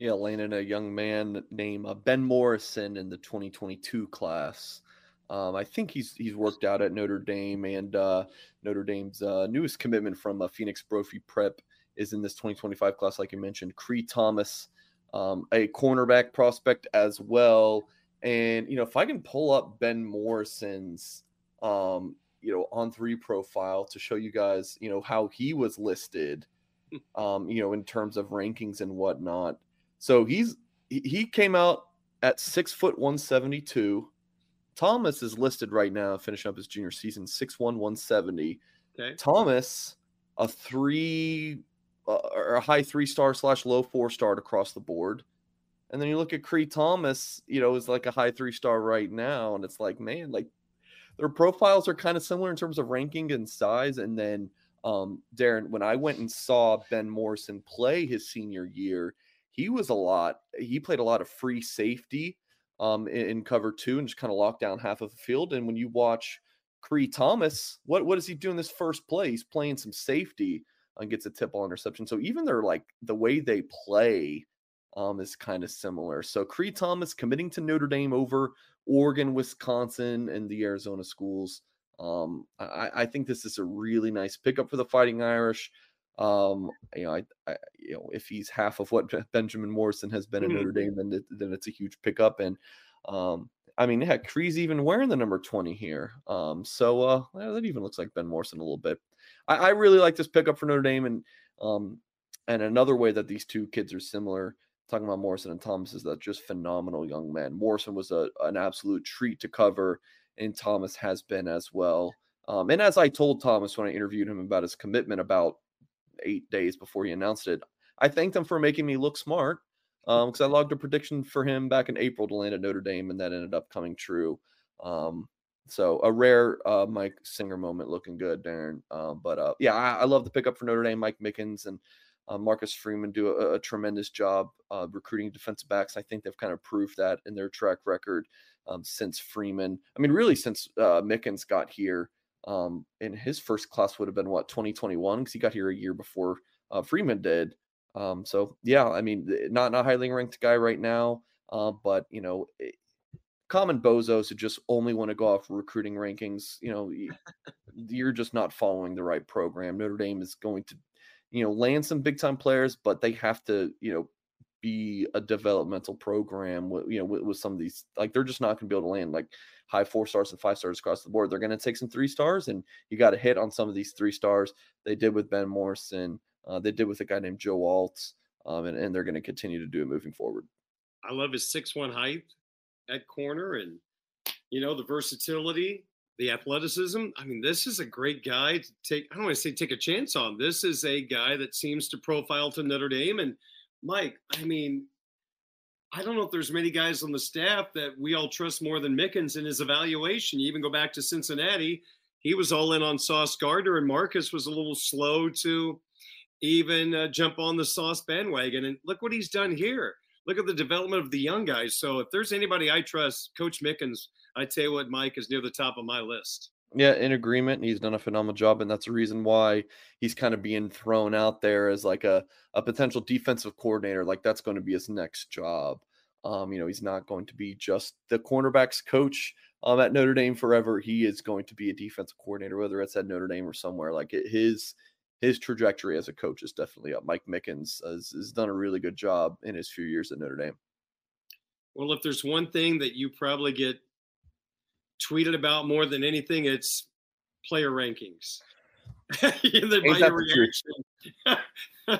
Yeah, landing a young man named uh, Ben Morrison in the 2022 class. Um, I think he's he's worked out at Notre Dame, and uh, Notre Dame's uh, newest commitment from uh, Phoenix Brophy Prep is in this 2025 class, like you mentioned. Cree Thomas, um, a cornerback prospect as well. And you know, if I can pull up Ben Morrison's um, you know on three profile to show you guys you know how he was listed hmm. um you know in terms of rankings and whatnot so he's he came out at six foot 172 thomas is listed right now finishing up his junior season 6'1 170 okay thomas a three or a high three star slash low four star across the board and then you look at Cree Thomas, you know, is like a high three star right now. And it's like, man, like their profiles are kind of similar in terms of ranking and size. And then, um, Darin, when I went and saw Ben Morrison play his senior year, he was a lot. He played a lot of free safety um, in, in cover two and just kind of locked down half of the field. And when you watch Cree Thomas, what what does he do in this first play? He's playing some safety and gets a tip ball interception. So even they're like the way they play um, is kind of similar. So Cree Thomas committing to Notre Dame over Oregon, Wisconsin, and the Arizona schools. Um, I, I, think this is a really nice pickup for the Fighting Irish. Um, you know, I, I, you know, if he's half of what Benjamin Morrison has been mm-hmm. in Notre Dame, then it, then it's a huge pickup. And um, I mean, heck, Cree's even wearing the number twenty here. Um, so uh, that even looks like Ben Morrison a little bit. I, I really like this pickup for Notre Dame, and um, and another way that these two kids are similar talking about Morrison and Thomas is that just phenomenal young man. Morrison was a, an absolute treat to cover, and Thomas has been as well. Um, and as I told Thomas when I interviewed him about his commitment about eight days before he announced it, I thanked him for making me look smart because um, I logged a prediction for him back in April to land at Notre Dame, and that ended up coming true. Um, so a rare uh, Mike Singer moment, looking good, Darin. Uh, but uh, yeah, I, I, love the pickup for Notre Dame, Mike Mickens, and uh, Marcus Freeman do a, a tremendous job uh, recruiting defensive backs. I think they've kind of proved that in their track record um, since Freeman. I mean, really, since uh, Mickens got here. Um, in his first class would have been what 2021 because he got here a year before uh, Freeman did. Um, so yeah, I mean, not not highly ranked guy right now, uh, but you know, eh, common bozos who just only want to go off recruiting rankings. You know, you're just not following the right program. Notre Dame is going to you know, land some big time players, but they have to, you know, be a developmental program with you know with, with some of these like they're just not going to be able to land like high four stars and five stars across the board. They're going to take some three stars, and you got to hit on some of these three stars. They did with Ben Morrison. Uh, they did with a guy named Joe Alt, um, and, and they're going to continue to do it moving forward. I love his six one height at corner, and you know the versatility, the athleticism. I mean, this is a great guy to take. I don't want to say take a chance on. This is a guy that seems to profile to Notre Dame, and Mike. I mean, I don't know if there's many guys on the staff that we all trust more than Mickens in his evaluation. You even go back to Cincinnati, he was all in on Sauce Gardner, and Marcus was a little slow to even uh, jump on the Sauce bandwagon. And look what he's done here. Look at the development of the young guys. So if there's anybody I trust, Coach Mickens, I tell you what, Mike is near the top of my list. Yeah, in agreement. He's done a phenomenal job, and that's the reason why he's kind of being thrown out there as like a, a potential defensive coordinator. Like that's going to be his next job. Um, you know, he's not going to be just the cornerbacks coach um, at Notre Dame forever. He is going to be a defensive coordinator, whether it's at Notre Dame or somewhere. Like it, his his trajectory as a coach is definitely up. Mike Mickens has, has done a really good job in his few years at Notre Dame. Well, if there's one thing that you probably get tweeted about more than anything, it's player rankings. [LAUGHS] [LAUGHS]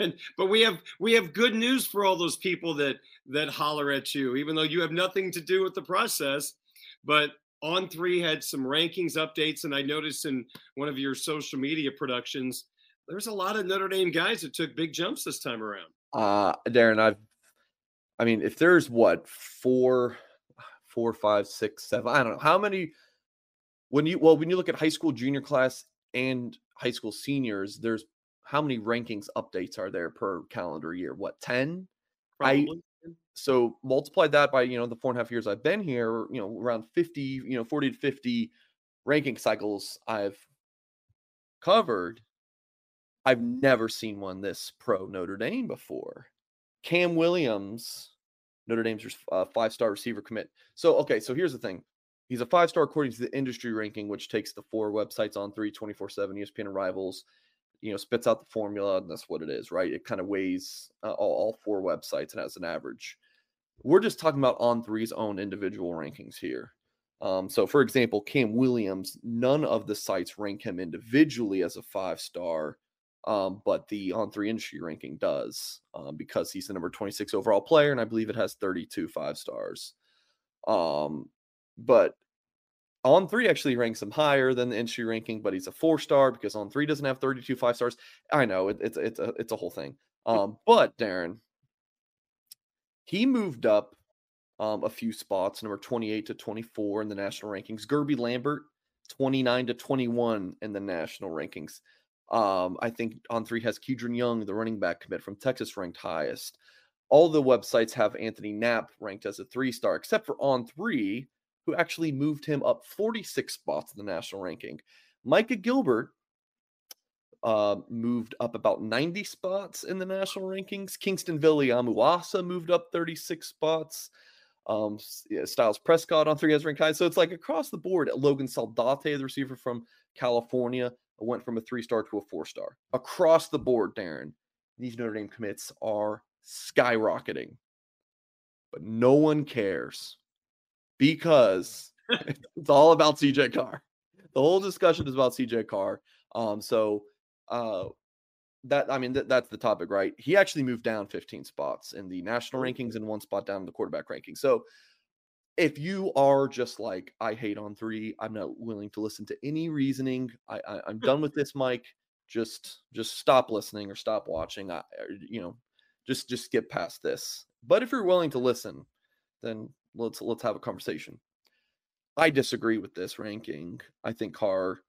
and, but we have we have good news for all those people that that holler at you, even though you have nothing to do with the process. But on three had some rankings updates, and I noticed in one of your social media productions, there's a lot of Notre Dame guys that took big jumps this time around. Uh Darin, I've I mean, if there's what four four, five, six, seven. I don't know how many. When you well, when you look at high school junior class and high school seniors, there's how many rankings updates are there per calendar year? What ten? I so multiply that by you know the four and a half years I've been here, you know around fifty, you know forty to fifty ranking cycles I've covered. I've never seen one this pro Notre Dame before. Cam Williams Notre Dame's uh, five star receiver commit. So, okay, so here's the thing. He's a five star according to the industry ranking, which takes the four websites on three, 24 7, ESPN and rivals, you know, spits out the formula, and that's what it is, right? It kind of weighs uh, all, all four websites and has an average. We're just talking about on three's own individual rankings here. Um, so, for example, Cam Williams, none of the sites rank him individually as a five star um, but the on three industry ranking does um, because he's the number 26 overall player, and I believe it has 32 five stars. Um, but on three actually ranks him higher than the industry ranking, but he's a four star because on three doesn't have 32 five stars. I know it, it's it's a it's a whole thing. Um, but Darin, he moved up um, a few spots, number 28 to 24 in the national rankings. Guerby Lambert, 29 to 21 in the national rankings. Um, I think on three has Kedren Young, the running back commit from Texas, ranked highest. All the websites have Anthony Knapp ranked as a three star, except for on three, who actually moved him up 46 spots in the national ranking. Micah Gilbert uh, moved up about 90 spots in the national rankings. Kingston Viliamu-Asa moved up 36 spots. Um, yeah, Styles Prescott on three has ranked high. So it's like across the board. Logan Saldate, the receiver from California, went from a three star to a four star across the board. Darin, these Notre Dame commits are skyrocketing, but no one cares because [LAUGHS] it's all about CJ Carr. The whole discussion is about CJ Carr. Um, so uh, that I mean th- that's the topic, right? He actually moved down 15 spots in the national rankings and one spot down in the quarterback ranking. So if you are just like I hate on three, I'm not willing to listen to any reasoning. I, I am [LAUGHS] done with this, Mike. Just just stop listening or stop watching. I you know just just skip past this. But if you're willing to listen, then let's let's have a conversation. I disagree with this ranking. I think Carr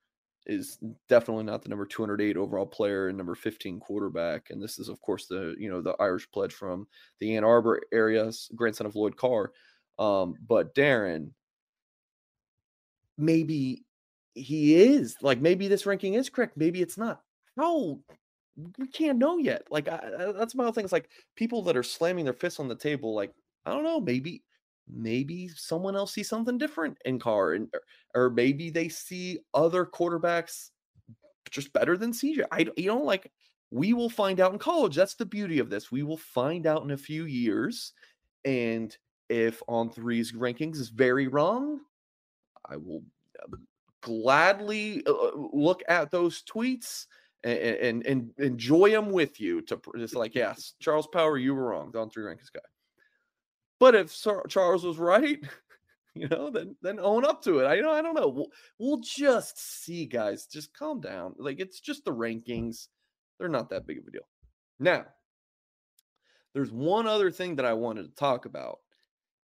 is definitely not the number 208 overall player and number 15 quarterback. And this is, of course, the you know the Irish pledge from the Ann Arbor area, grandson of Lloyd Carr. Um, but Darin, maybe he is like maybe this ranking is correct, maybe it's not. No, we can't know yet. Like I, that's my thing. It's like people that are slamming their fists on the table. Like I don't know, maybe maybe someone else sees something different in Carr, and or, or maybe they see other quarterbacks just better than CJ. I you know like We will find out in college. That's the beauty of this. We will find out in a few years. And if on three's rankings is very wrong, I will um, gladly uh, uh, look at those tweets and, and, and enjoy them with you. To just like, yes, Charles Power, you were wrong. The on three rankings guy. But if Charles was right, [LAUGHS] you know, then then own up to it. I know I don't know. We'll, we'll just see, guys. Just calm down. Like it's just the rankings. They're not that big of a deal. Now, there's one other thing that I wanted to talk about.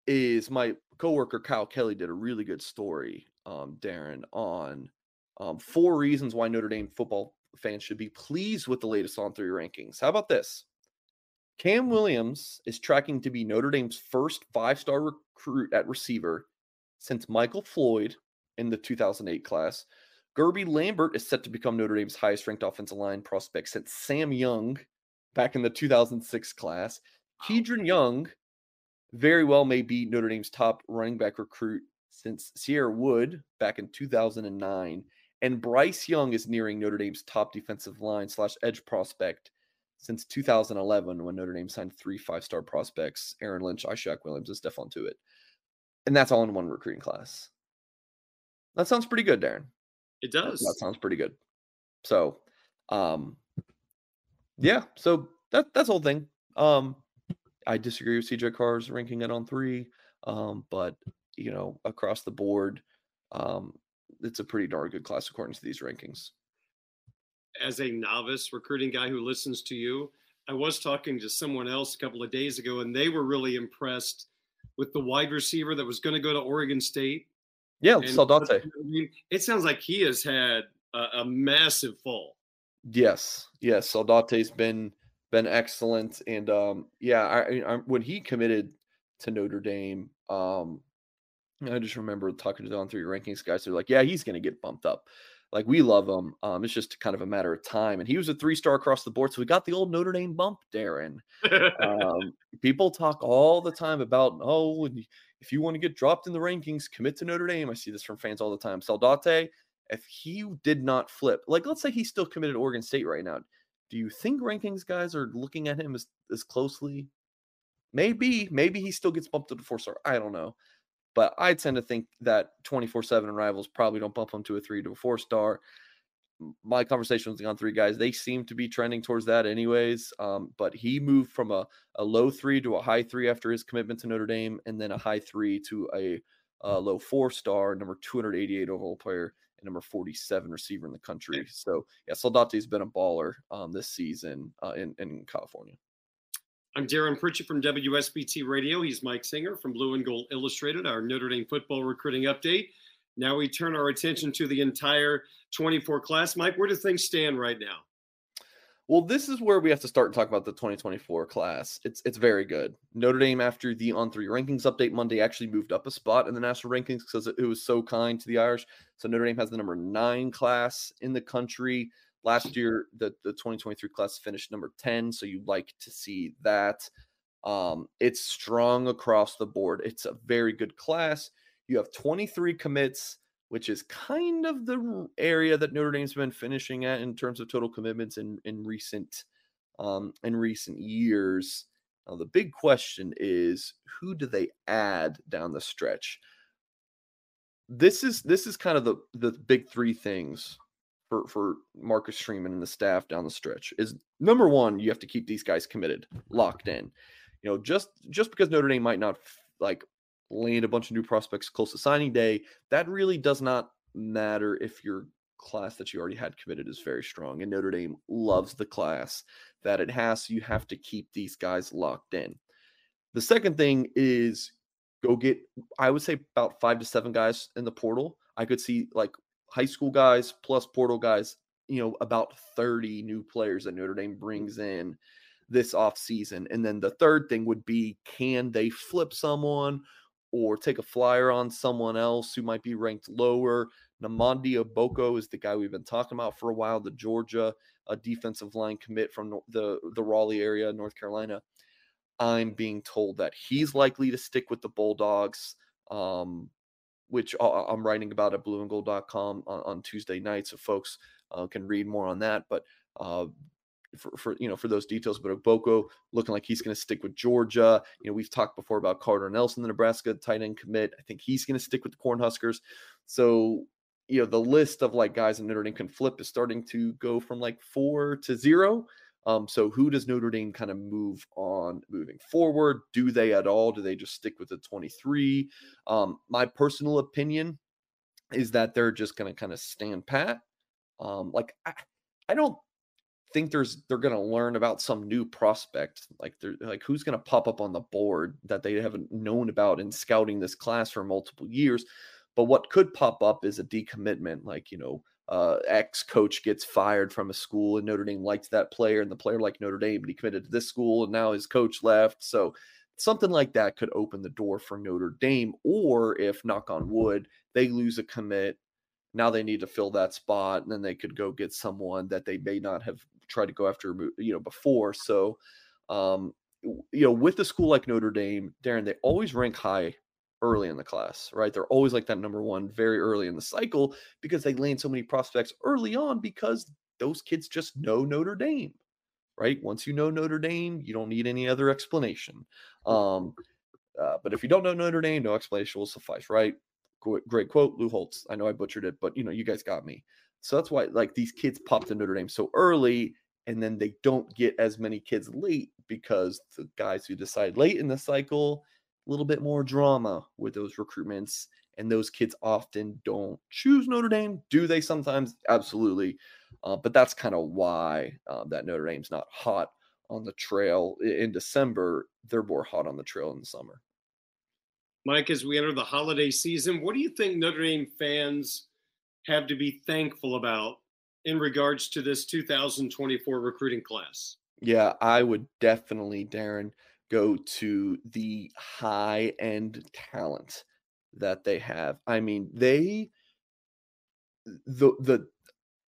Is my coworker Kyle Kelly did a really good story, um, Darin, on um, four reasons why Notre Dame football fans should be pleased with the latest on three rankings. How about this? Cam Williams is tracking to be Notre Dame's first five star recruit at receiver since Michael Floyd in the 2008 class. Guerby Lambert is set to become Notre Dame's highest ranked offensive line prospect since Sam Young back in the 2006 class. Kedren Young very well may be Notre Dame's top running back recruit since Cierre Wood back in 2009. And Bryce Young is nearing Notre Dame's top defensive line slash edge prospect since 2011 when Notre Dame signed three five star prospects Aaron Lynch, Ishaq Williams, and Stephon Tuitt. And that's all in one recruiting class. That sounds pretty good, Darin. It does. That, that sounds pretty good. So, um, yeah, so that that's the whole thing. Um, I disagree with CJ Carr's ranking it on three, um, but you know, across the board, um, it's a pretty darn good class according to these rankings as a novice recruiting guy who listens to you, I was talking to someone else a couple of days ago, and they were really impressed with the wide receiver that was going to go to Oregon State. Yeah, Saldate. It sounds like he has had a, a massive fall. Yes, yes, Saldate's been been excellent, and um, yeah, I, I, when he committed to Notre Dame, um, I just remember talking to them through your rankings guys. They're like, yeah, he's going to get bumped up. Like we love him. Um, it's just kind of a matter of time. And he was a three star across the board. So we got the old Notre Dame bump, Darin. um, [LAUGHS] people talk all the time about, oh, if you want to get dropped in the rankings, commit to Notre Dame. I see this from fans all the time. Saldate, if he did not flip, like let's say he's still committed to Oregon State right now. Do you think rankings guys are looking at him as, as closely? Maybe, maybe he still gets bumped to the four star. I don't know. But I tend to think that 24 7 rivals probably don't bump them to a three to a four star. My conversation with the on three guys, they seem to be trending towards that anyways. Um, but he moved from a, a low three to a high three after his commitment to Notre Dame, and then a high three to a, low four star, number 288 overall player and number 47 receiver in the country. So, yeah, Saldate's been a baller um, this season uh, in, in California. I'm Darin Pritchett from WSBT Radio. He's Mike Singer from Blue and Gold Illustrated, our Notre Dame football recruiting update. Now we turn our attention to the entire 24 class. Mike, where do things stand right now? Well, this is where we have to start and talk about the 2024 class. It's it's very good. Notre Dame, after the on three rankings update Monday, actually moved up a spot in the national rankings because it was so kind to the Irish. So Notre Dame has the number nine class in the country. Last year, the, the 2023 class finished number 10. So you'd like to see that. Um, it's strong across the board. It's a very good class. You have 23 commits, which is kind of the area that Notre Dame's been finishing at in terms of total commitments in, in recent um, in recent years. Now, the big question is who do they add down the stretch? This is this is kind of the the big three things for for Marcus Freeman and the staff down the stretch is number one, you have to keep these guys committed, locked in. You know, just just because Notre Dame might not like land a bunch of new prospects close to signing day, that really does not matter if your class that you already had committed is very strong. And Notre Dame loves the class that it has. So you have to keep these guys locked in. The second thing is go get, I would say, about five to seven guys in the portal. I could see like high school guys plus portal guys, you know, about 30 new players that Notre Dame brings in this offseason. And then the third thing would be can they flip someone or take a flyer on someone else who might be ranked lower? Nnamdi Ogboko is the guy we've been talking about for a while, the Georgia a defensive line commit from the, the Raleigh area, North Carolina. I'm being told that he's likely to stick with the Bulldogs. Um, which I'm writing about at blueandgold.com on, on Tuesday night. So folks uh, can read more on that. But uh, for, for you know for those details. But Ogboko looking like he's going to stick with Georgia. You know, we've talked before about Carter Nelson, the Nebraska tight end commit. I think he's going to stick with the Cornhuskers. So you know, the list of like guys in Notre Dame can flip is starting to go from like four to zero. Um, so who does Notre Dame kind of move on moving forward? Do they at all? Do they just stick with the 23? Um, my personal opinion is that they're just going to kind of stand pat. Um, like I, I don't think there's they're going to learn about some new prospect like they're like who's going to pop up on the board that they haven't known about in scouting this class for multiple years but what could pop up is a decommitment like you know uh, ex coach gets fired from a school and Notre Dame liked that player and the player liked Notre Dame but he committed to this school and now his coach left. So something like that could open the door for Notre Dame or if knock on wood they lose a commit now they need to fill that spot and then they could go get someone that they may not have tried to go after you know before. So um you know with a school like Notre Dame Darin they always rank high early in the class right? They're always like that number 1 very early in the cycle because they land so many prospects early on because those kids just know Notre Dame right? Once you know Notre Dame you don't need any other explanation. Um uh, but if you don't know Notre Dame no explanation will suffice right? Great quote Lou Holtz. I know I butchered it but you know you guys got me. So that's why like these kids popped to Notre Dame so early and then they don't get as many kids late because the guys who decide late in the cycle little bit more drama with those recruitments and those kids often don't choose Notre Dame. Do they sometimes? Absolutely. Uh, but that's kind of why uh, that Notre Dame's not hot on the trail in December. They're more hot on the trail in the summer. Mike, as we enter the holiday season, what do you think Notre Dame fans have to be thankful about in regards to this 2024 recruiting class? Yeah, I would definitely, Darin, go to the high end talent that they have. I mean, they the the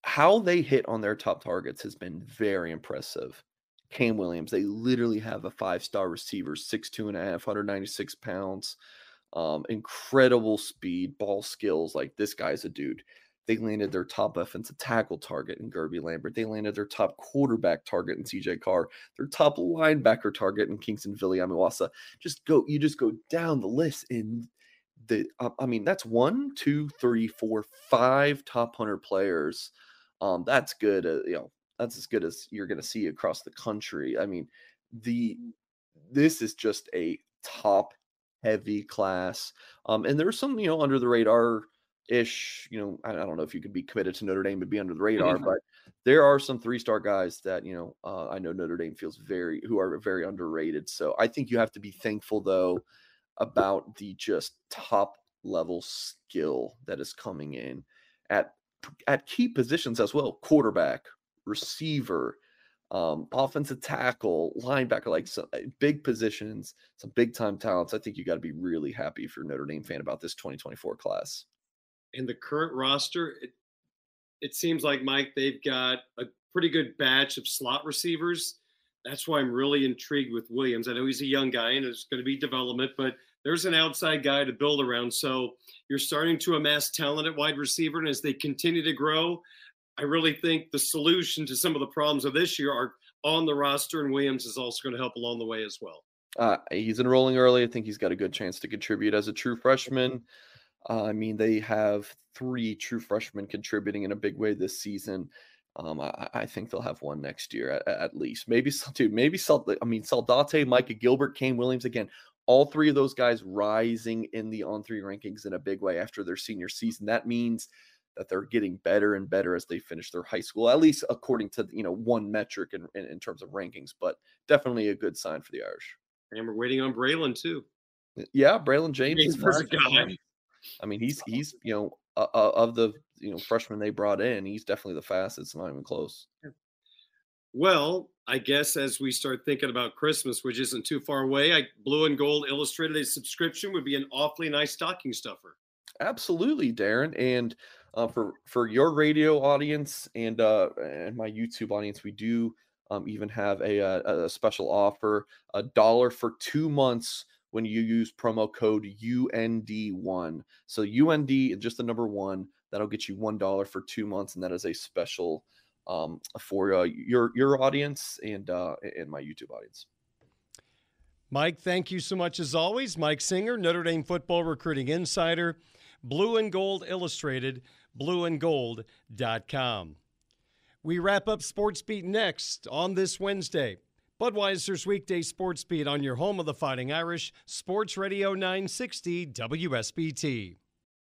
how they hit on their top targets has been very impressive. Cam Williams, they literally have a five star receiver, six two and a half, 196 pounds, um, incredible speed, ball skills. Like this guy's a dude. They landed their top offensive tackle target in Guerby Lambert. They landed their top quarterback target in CJ Carr, their top linebacker target in Kingston Viliamu-Asa. Just go, you just go down the list in the, I mean, that's one, two, three, four, five top hundred players. Um, that's good. Uh, you know, that's as good as you're going to see across the country. I mean, the this is just a top heavy class. Um, and there's some, you know, under the radar ish. You know, I, I, don't know if you could be committed to Notre Dame and be under the radar, mm-hmm. but there are some three star guys that you know uh, I know Notre Dame feels very who are very underrated. So I think you have to be thankful though about the just top level skill that is coming in at at key positions as well quarterback receiver um, offensive tackle, linebacker, like some eh, big positions, some big time talents. I think you got to be really happy if you're a Notre Dame fan about this 2024 class in the current roster, it, it seems like Mike they've got a pretty good batch of slot receivers. That's why I'm really intrigued with Williams. I know he's a young guy and it's going to be development, but there's an outside guy to build around. So you're starting to amass talent at wide receiver, and as they continue to grow, I really think the solution to some of the problems of this year are on the roster, and Williams is also going to help along the way as well. Uh, he's enrolling early. I think he's got a good chance to contribute as a true freshman. Uh, I mean, they have three true freshmen contributing in a big way this season. Um, I, I, think they'll have one next year at, at least. Maybe, [LAUGHS] dude, maybe Sal, I mean, Saldate, Micah Gilbert, Cam Williams again. All three of those guys rising in the on three rankings in a big way after their senior season. That means that they're getting better and better as they finish their high school, at least according to you know one metric in, in, in terms of rankings. But definitely a good sign for the Irish. And we're waiting on Braylon too. Yeah, Braylon James. James is guy. I mean, he's he's you know uh, uh, of the you know freshmen they brought in, he's definitely the fastest. Not even close. Well, I guess as we start thinking about Christmas, which isn't too far away, I, Blue and Gold Illustrated a subscription would be an awfully nice stocking stuffer. Absolutely, Darin. And uh, for for your radio audience and uh, and my YouTube audience, we do um, even have a, a, uh, a special offer: a dollar for two months when you use promo code UND1. So UND, is just the number one, that'll get you $1 for two months. And that is a special um, for uh, your your audience and uh, and my YouTube audience. Mike, thank you so much as always. Mike Singer, Notre Dame football recruiting insider, Blue and Gold Illustrated, blueandgold.com. We wrap up Sports Beat next on this Wednesday. Budweiser's weekday Sports Beat on your home of the Fighting Irish, Sports Radio 960 WSBT.